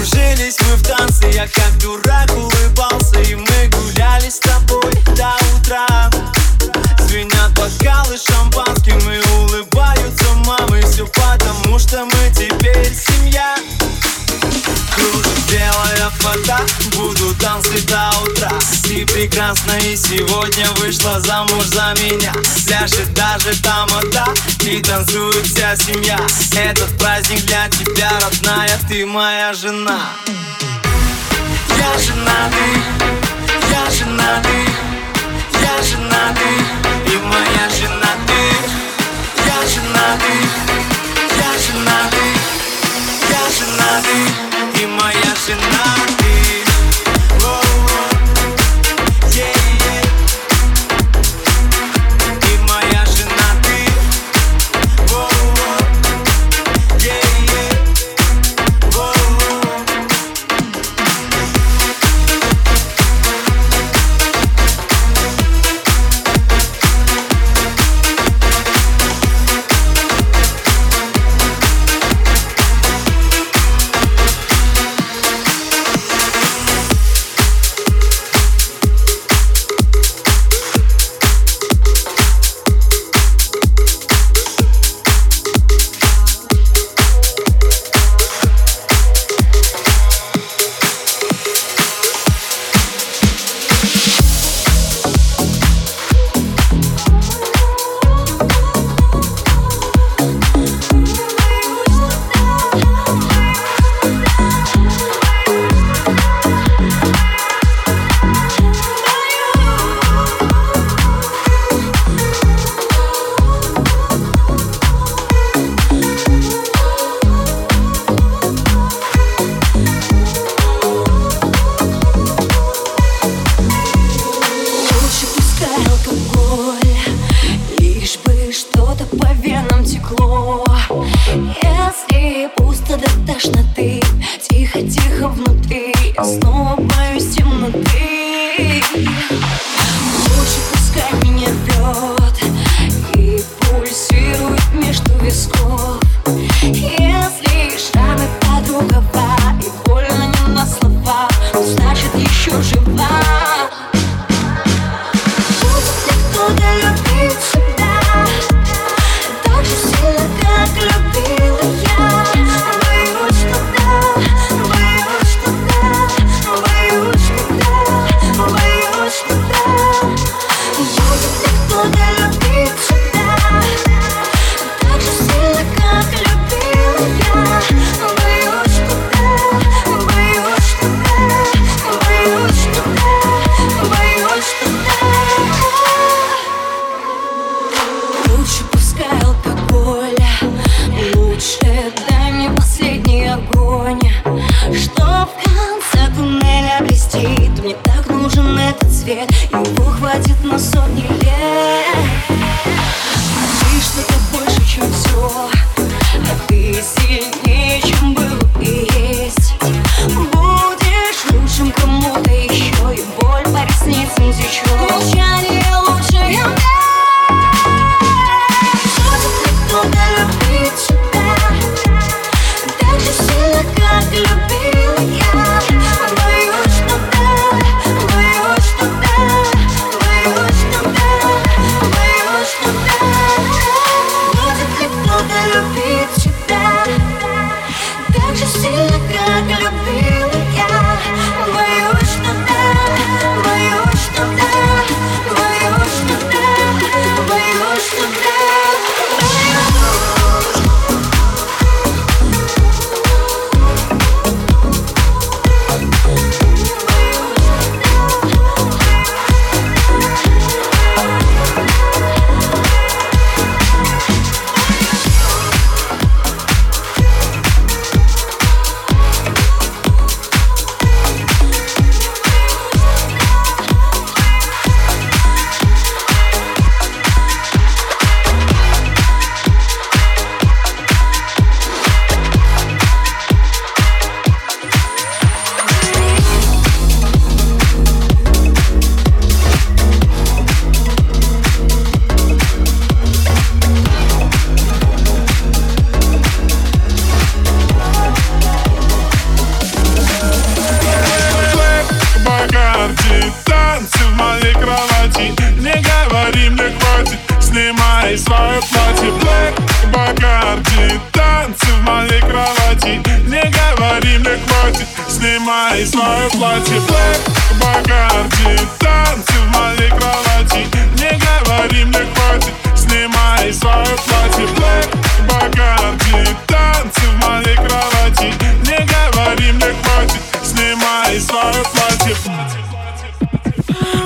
Кружились мы в танце, я как дурак улыбался И мы гуляли с тобой до утра. Звенят бокалы шампанским и улыбаются мамы Все потому, что мы теперь семья прекрасна и сегодня вышла замуж за меня. Пляшет даже тамада и танцует вся семья. Этот праздник для тебя, родная, ты моя жена. Я жена ты, я жена ты, я жена ты И моя жена ты, я жена ты, я жена ты, жена ты И моя жена ты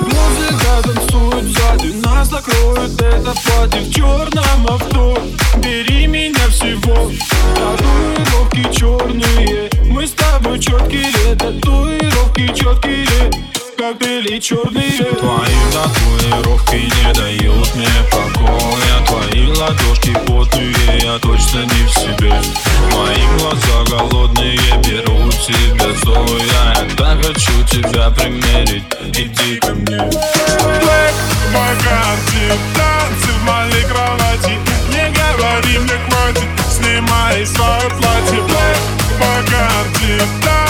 Музыка танцует сзади, нас закроет этот платье В черном авто, бери меня всего Татуировки черные, мы с тобой четкие Татуировки четкие снег или черный лед Твои татуировки не дают мне покоя. Твои ладошки потные, я точно не в себе. Мои глаза голодные, беру тебя стоя Я так хочу тебя примерить, иди ко мне. Black Bacardi, танцы в моей кровати. Не говори мне хватит, снимай свое платье. Black Bacardi, танцы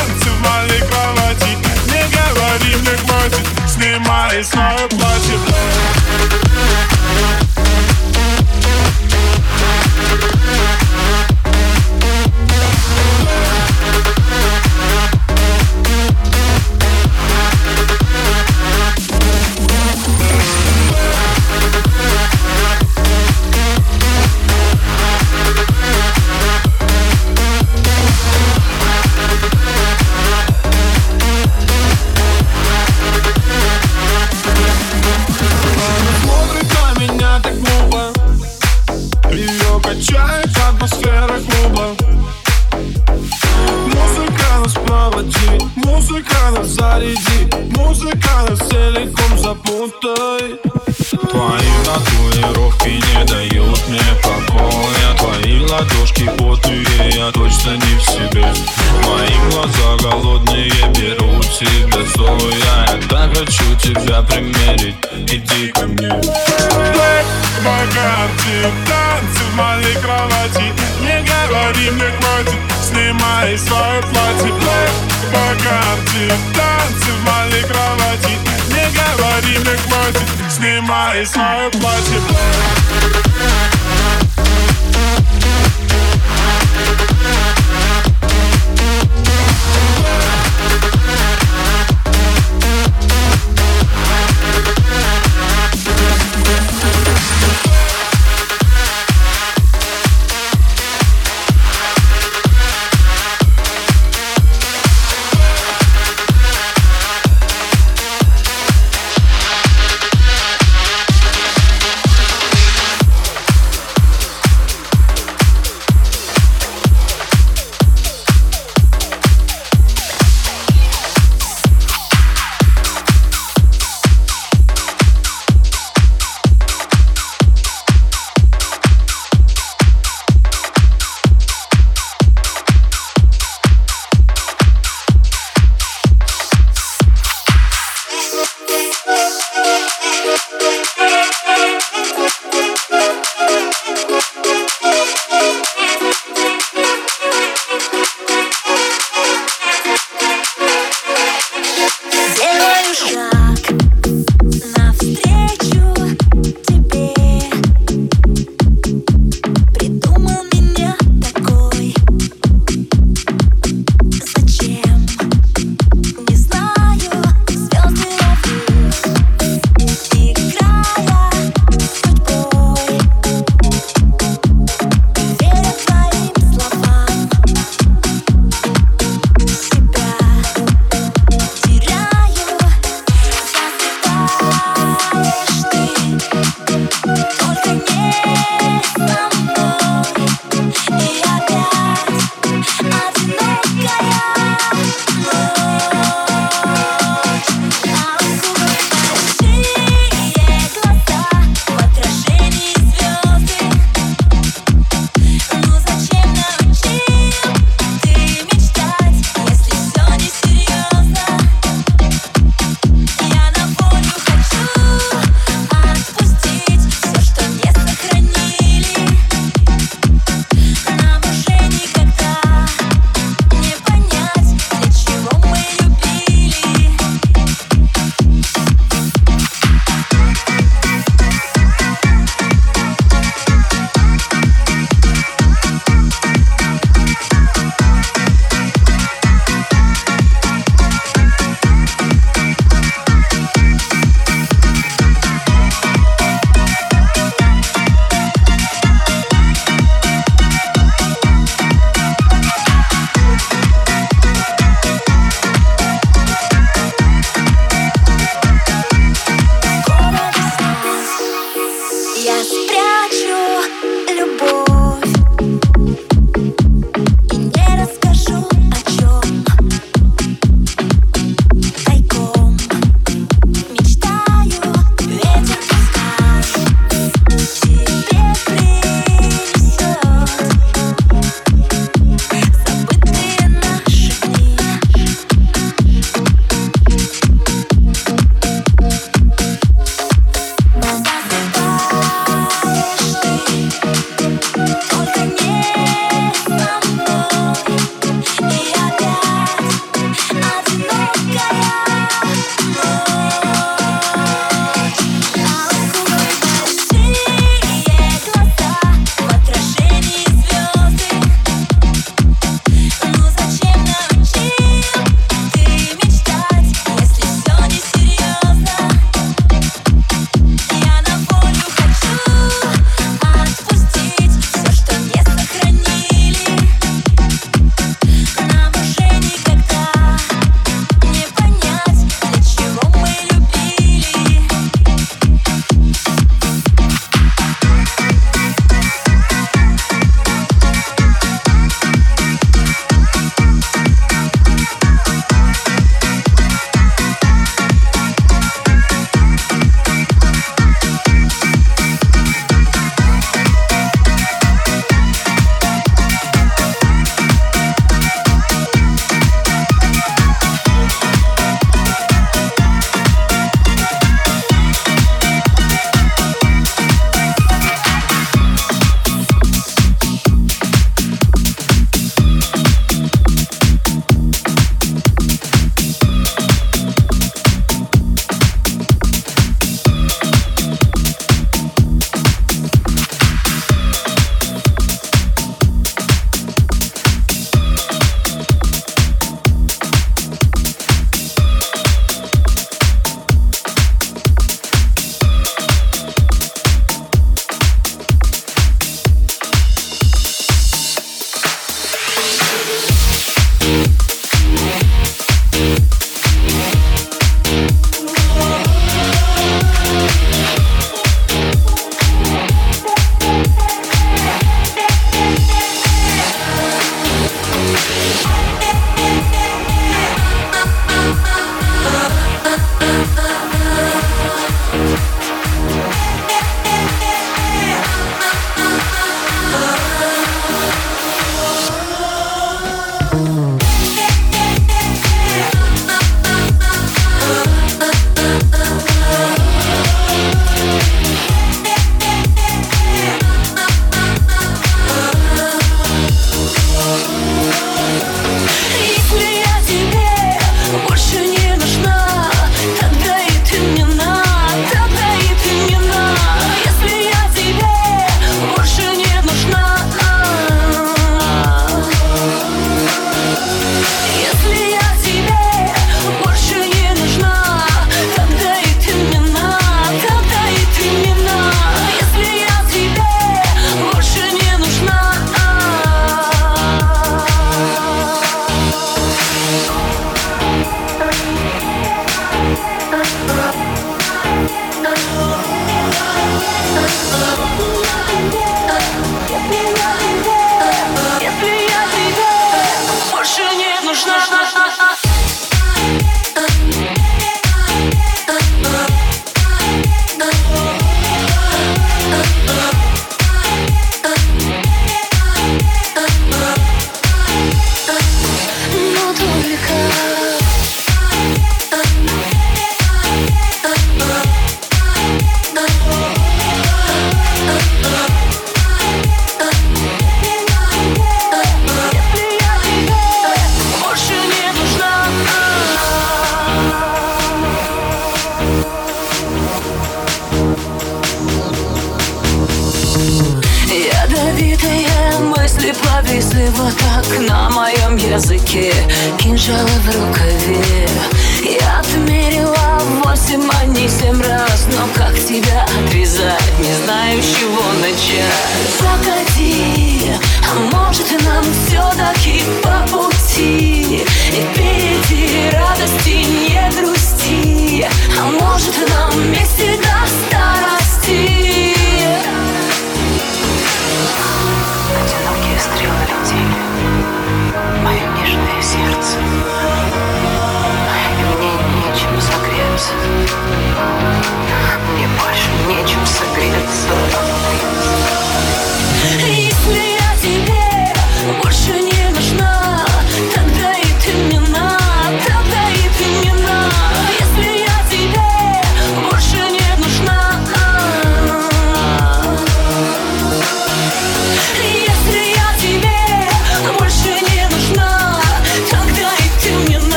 My it's not a party. тебя примерить. Иди ко мне. Black Bacardi Танцы в моей кровати. Не говори мне хватит Снимай свое платье. Black Bacardi Танцы в моей кровати. Не говори мне хватит Снимай свое платье.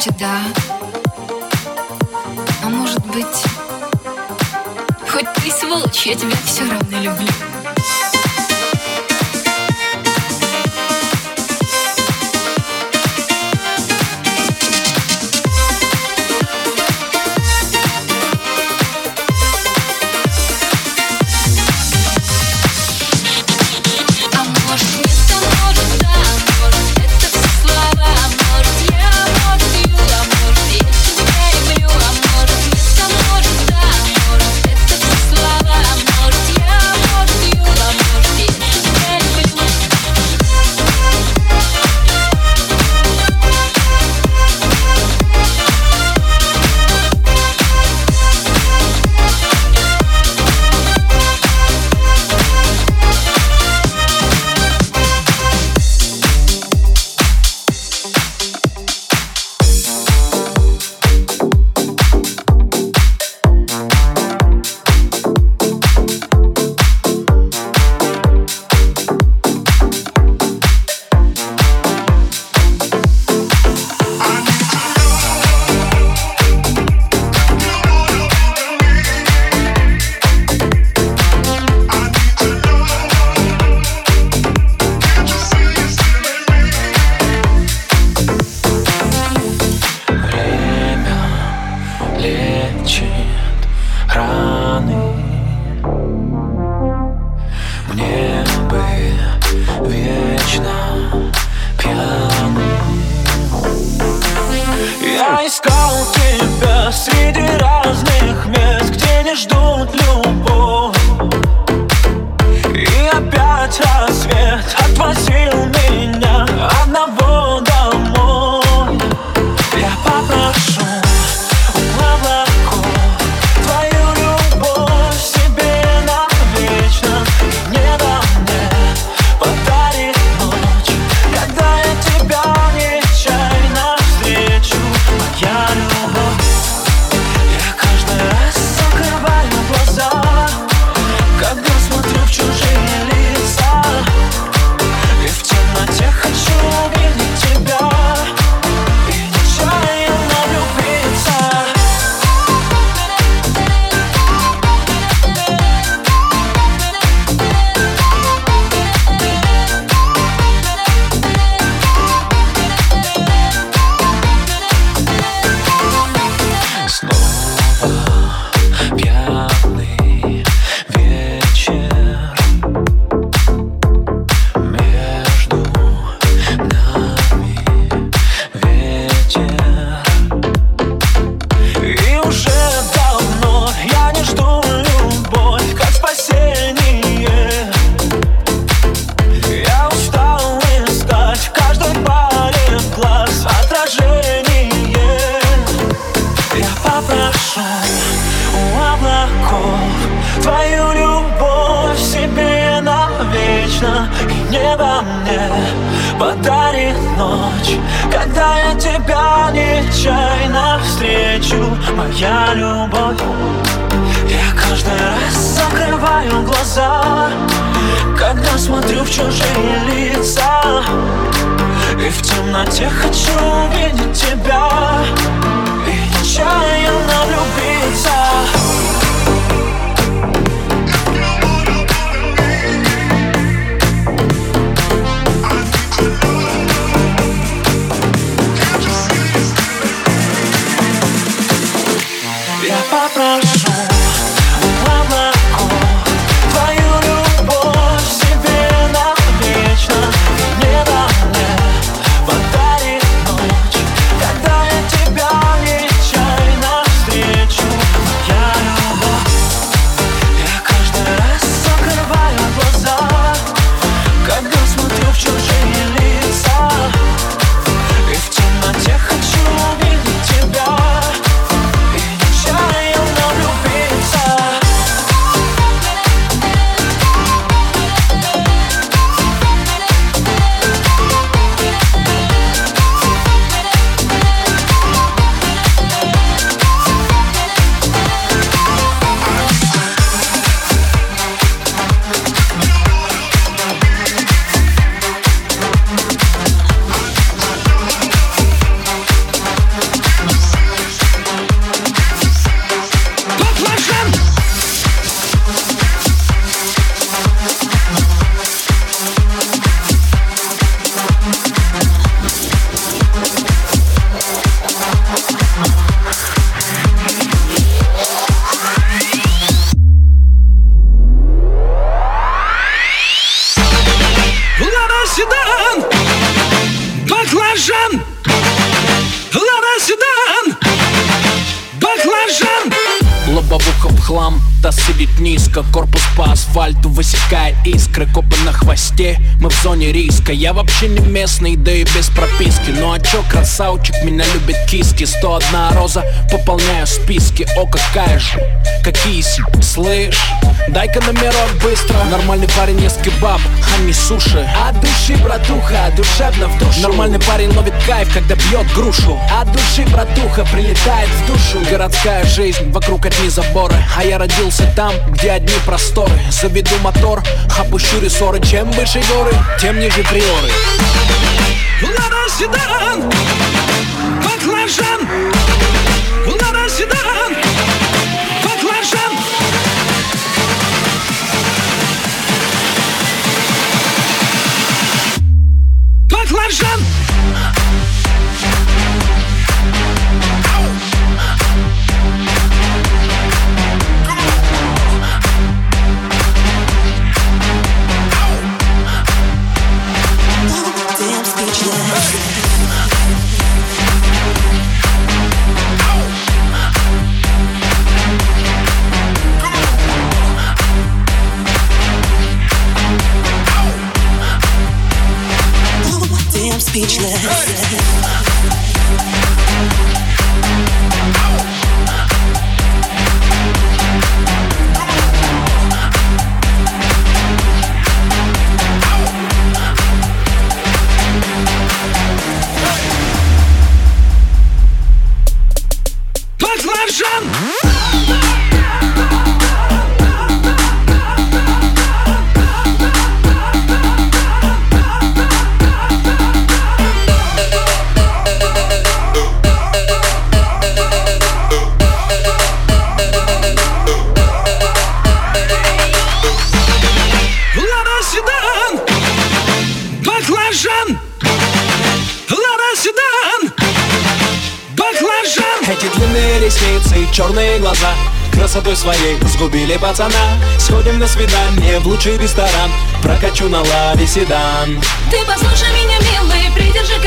значит да. А может быть Хоть ты сволочь, я тебя все равно люблю. Я вообще не местный, да и без прописки. Ну а чё, красавчик, меня любит киски. 101 роза, пополняю списки. О, какая же, какие си, слышь. Дай-ка номерок быстро. Нормальный парень ест кебаб, а не суши. От души, братуха, душевно в душу. Нормальный парень ловит кайф, когда бьет грушу. От души, братуха, прилетает в душу. Городская жизнь, вокруг одни заборы. А я родился там, где одни просторы. Заведу мотор, опущу рессоры. Чем выше горы, тем ниже приоры? Лада седан, баклажан Сгубили пацана Сходим на свидание в лучший ресторан. Прокачу на лаве седан. Ты послушай меня, милый, придержи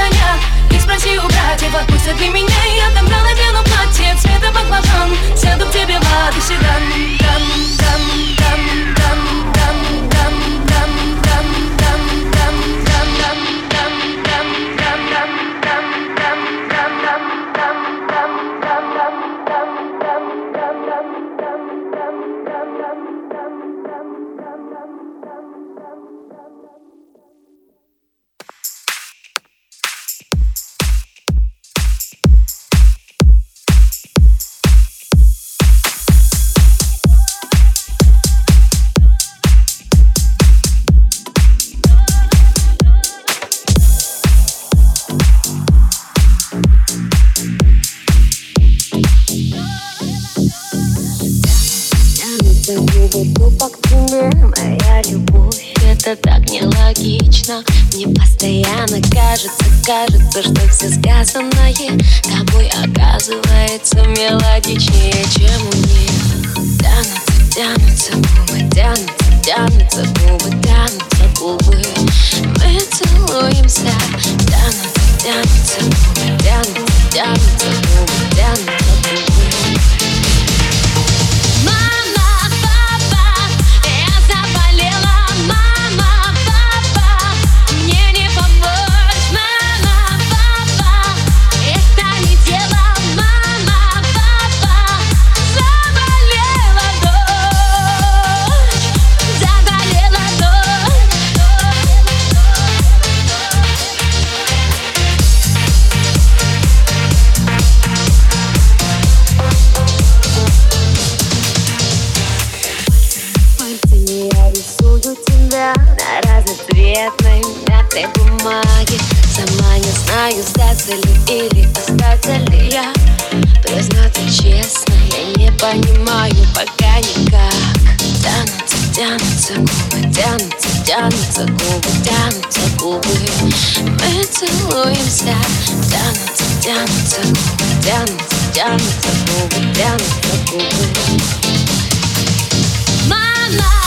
все сказанное Тобой оказывается мелодичнее, чем у них. Тянутся, тянутся губы, тянутся, тянутся губы, тянутся губы. Мы целуемся. Тянутся, тянутся губы, тянутся, тянутся губы, тянутся губы остаться ли или остаться ли я? Признаться честно, я не понимаю пока никак. Тянутся, тянутся губы, тянутся, тянутся губы, тянутся губы. Мы целуемся, тянутся, тянутся губы, тянутся, тянутся губы, тянутся губы. Мама!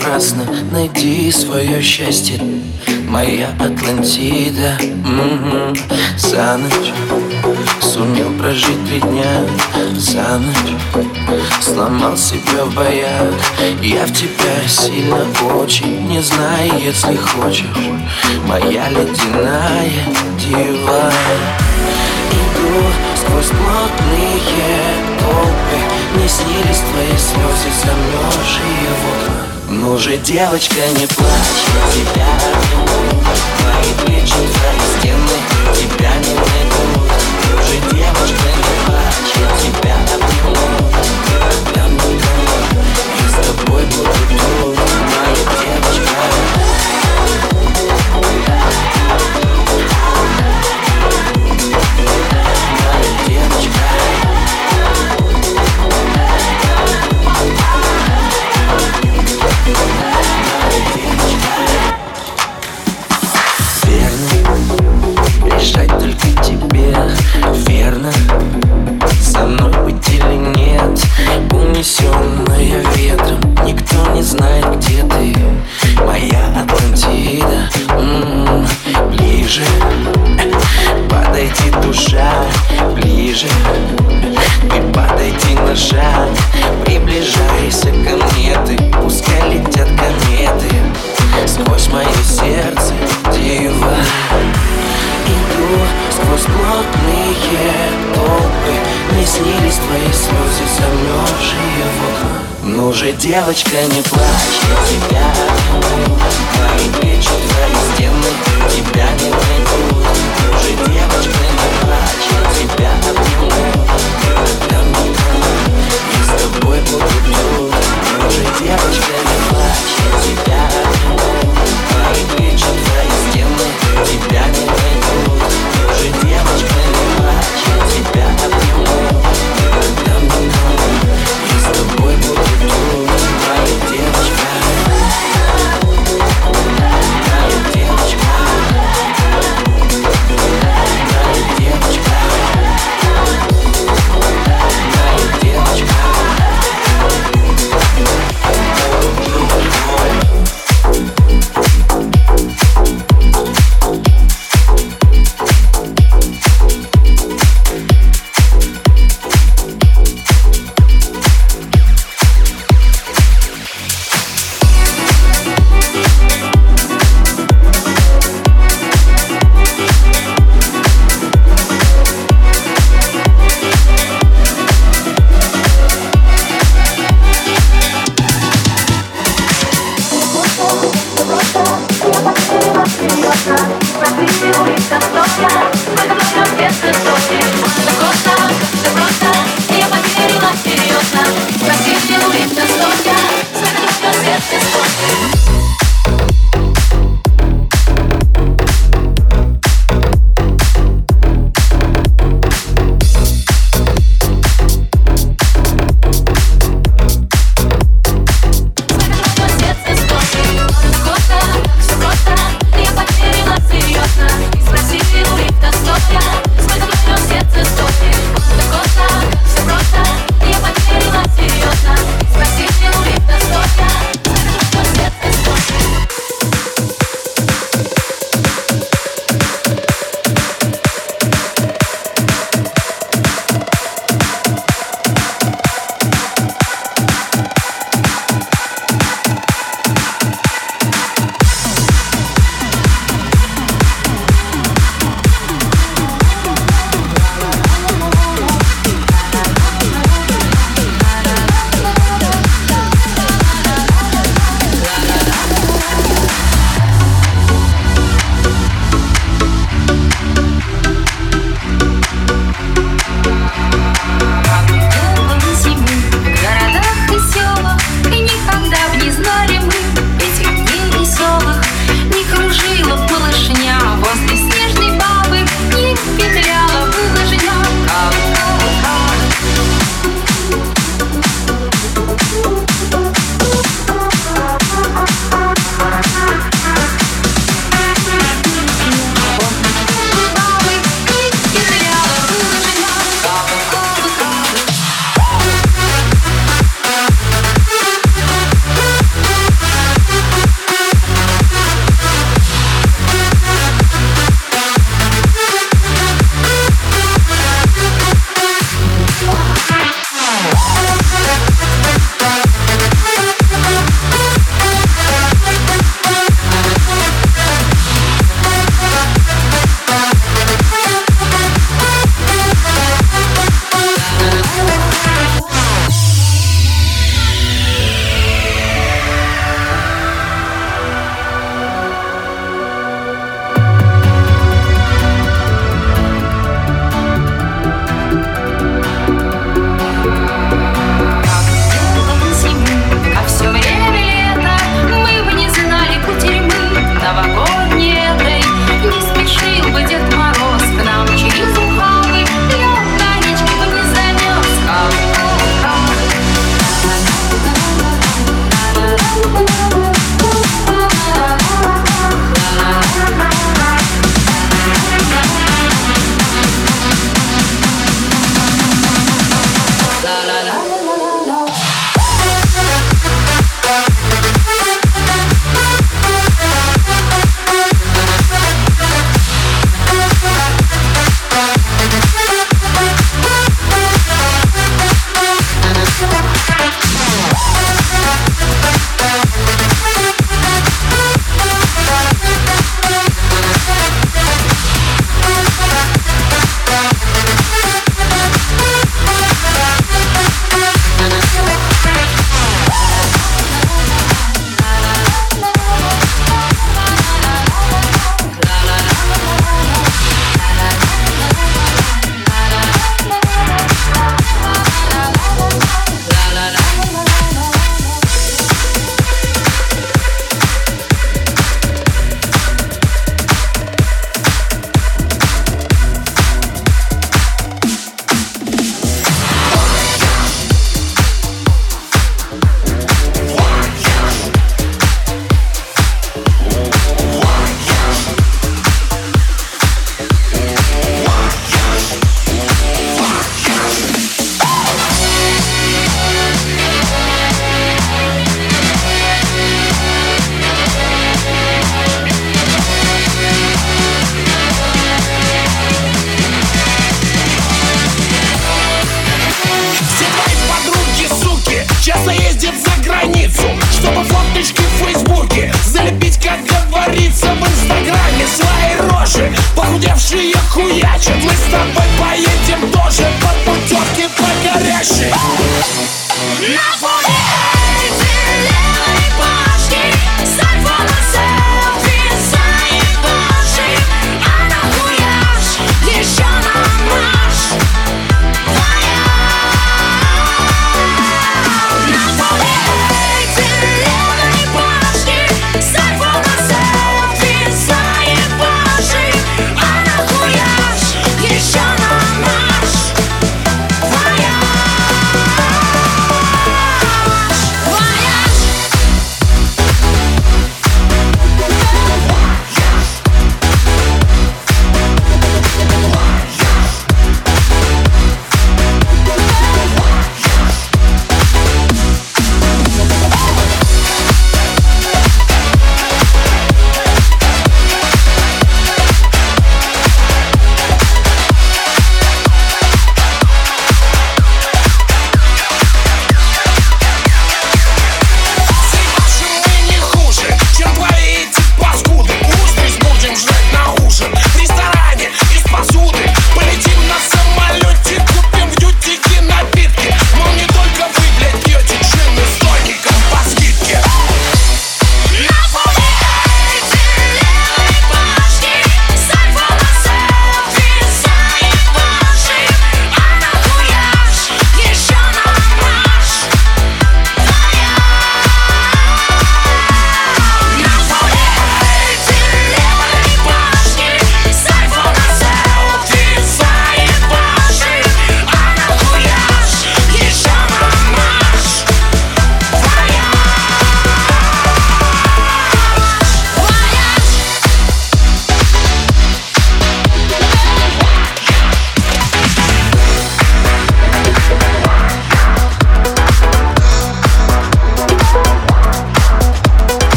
Напрасно Найди свое счастье Моя Атлантида. М-м-м. За ночь Сумел прожить три дня. За ночь Сломал себя в боях. Я в тебя сильно очень Не знаю, если хочешь. Моя ледяная дива. Иду сквозь плотные толпы. Не снились твои слезы, замерзшие в окна ну же, девочка, не плачь, тебя обниму Твои плечи, твои стены, тебя не найдут. Ну же, девочка, не плачь, тебя обниму Когда мы я с тобой буду тут Моя девочка Ближе. Подойди, душа Ближе. Ты подойди на шаг Приближайся ко мне. Ты Пускай летят кометы Сквозь мое сердце дива Иду сквозь плотные толпы. Не снились твои слезы, замерзшие в окна Ну же, девочка, не плачь, я тебя обниму Твои плечи, твои стены, тебя не найдут. Ну же, девочка, не плачь, я тебя я с тобой буду Ну же, девочка, не плачь, тебя обниму Твои плечи, твои стены, тебя не найдут. Ну же, девочка, не плачь, тебя обниму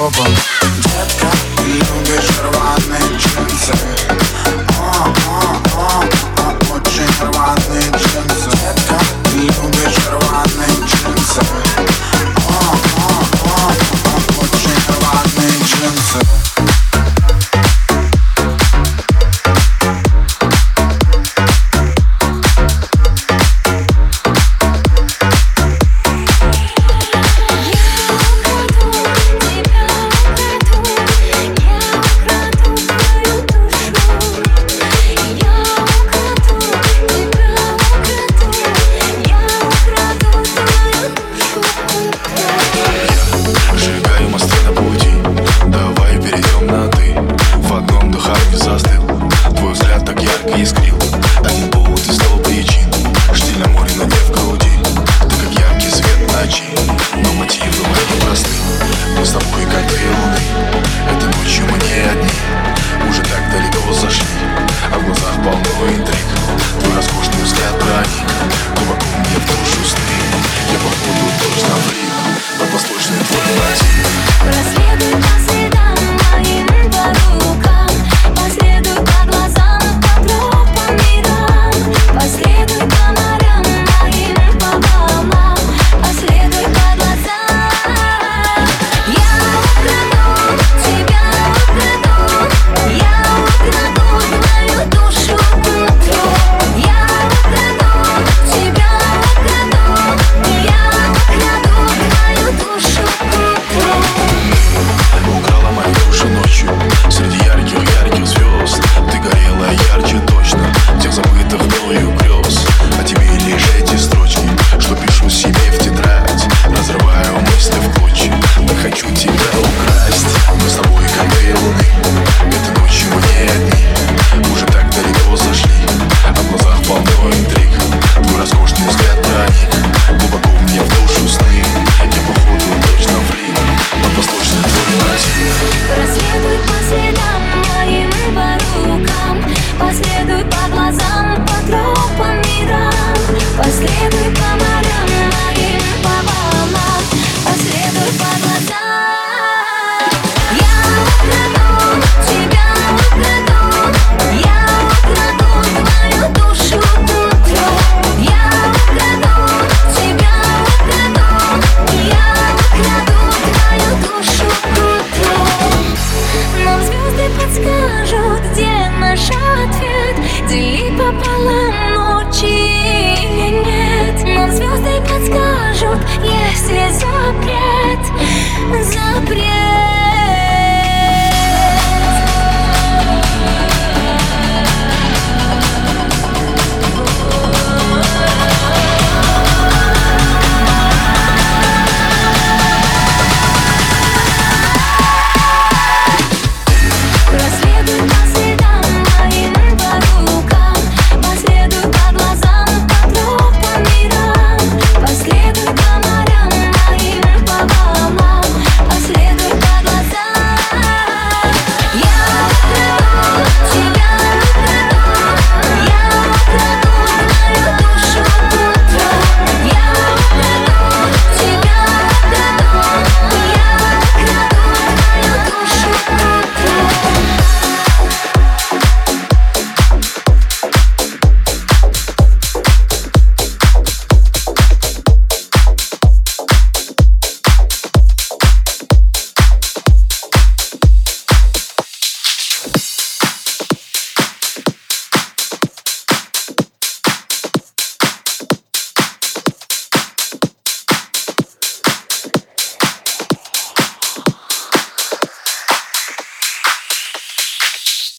over.